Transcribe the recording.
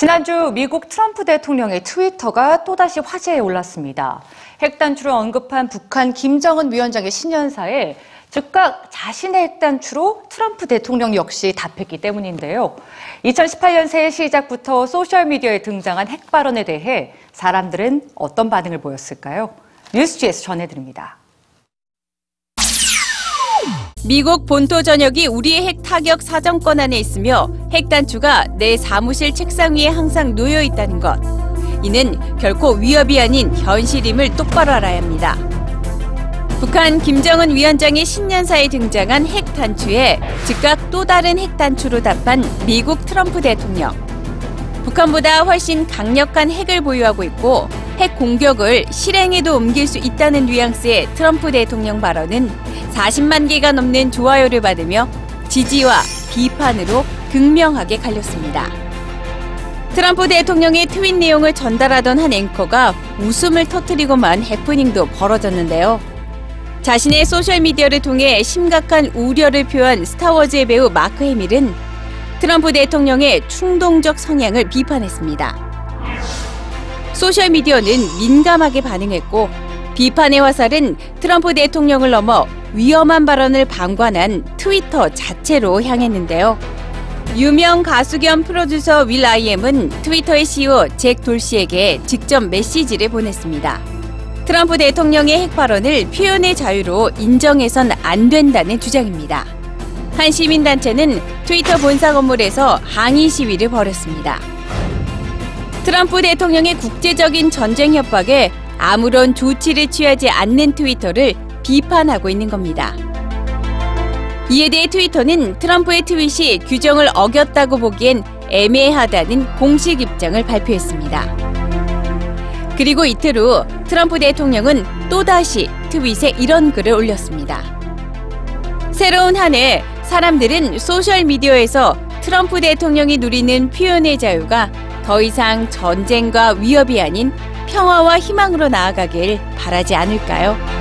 지난주 미국 트럼프 대통령의 트위터가 또다시 화제에 올랐습니다. 핵단추를 언급한 북한 김정은 위원장의 신년사에 즉각 자신의 핵단추로 트럼프 대통령 역시 답했기 때문인데요. 2018년 새해 시작부터 소셜미디어에 등장한 핵 발언에 대해 사람들은 어떤 반응을 보였을까요? 뉴스지에서 전해드립니다. 미국 본토 전역이 우리의 핵 타격 사정권 안에 있으며 핵 단추가 내 사무실 책상 위에 항상 놓여 있다는 것. 이는 결코 위협이 아닌 현실임을 똑바로 알아야 합니다. 북한 김정은 위원장의 신년사에 등장한 핵 단추에 즉각 또 다른 핵 단추로 답한 미국 트럼프 대통령. 북한보다 훨씬 강력한 핵을 보유하고 있고 핵 공격을 실행에도 옮길 수 있다는 뉘앙스의 트럼프 대통령 발언은 40만 개가 넘는 좋아요를 받으며 지지와 비판으로 극명하게 갈렸습니다. 트럼프 대통령의 트윗 내용을 전달하던 한 앵커가 웃음을 터뜨리고만 해프닝도 벌어졌는데요. 자신의 소셜미디어를 통해 심각한 우려를 표한 스타워즈의 배우 마크 해밀은 트럼프 대통령의 충동적 성향을 비판했습니다. 소셜미디어는 민감하게 반응했고 비판의 화살은 트럼프 대통령을 넘어 위험한 발언을 방관한 트위터 자체로 향했는데요. 유명 가수 겸 프로듀서 윌 아이엠은 트위터의 CEO 잭 돌시에게 직접 메시지를 보냈습니다. 트럼프 대통령의 핵 발언을 표현의 자유로 인정해선 안 된다는 주장입니다. 한 시민단체는 트위터 본사 건물에서 항의 시위를 벌였습니다. 트럼프 대통령의 국제적인 전쟁 협박에 아무런 조치를 취하지 않는 트위터를 비판하고 있는 겁니다. 이에 대해 트위터는 트럼프의 트윗이 규정을 어겼다고 보기엔 애매하다는 공식 입장을 발표했습니다. 그리고 이틀 후 트럼프 대통령은 또다시 트윗에 이런 글을 올렸습니다. 새로운 한 해 사람들은 소셜미디어에서 트럼프 대통령이 누리는 표현의 자유가 더 이상 전쟁과 위협이 아닌 평화와 희망으로 나아가길 바라지 않을까요?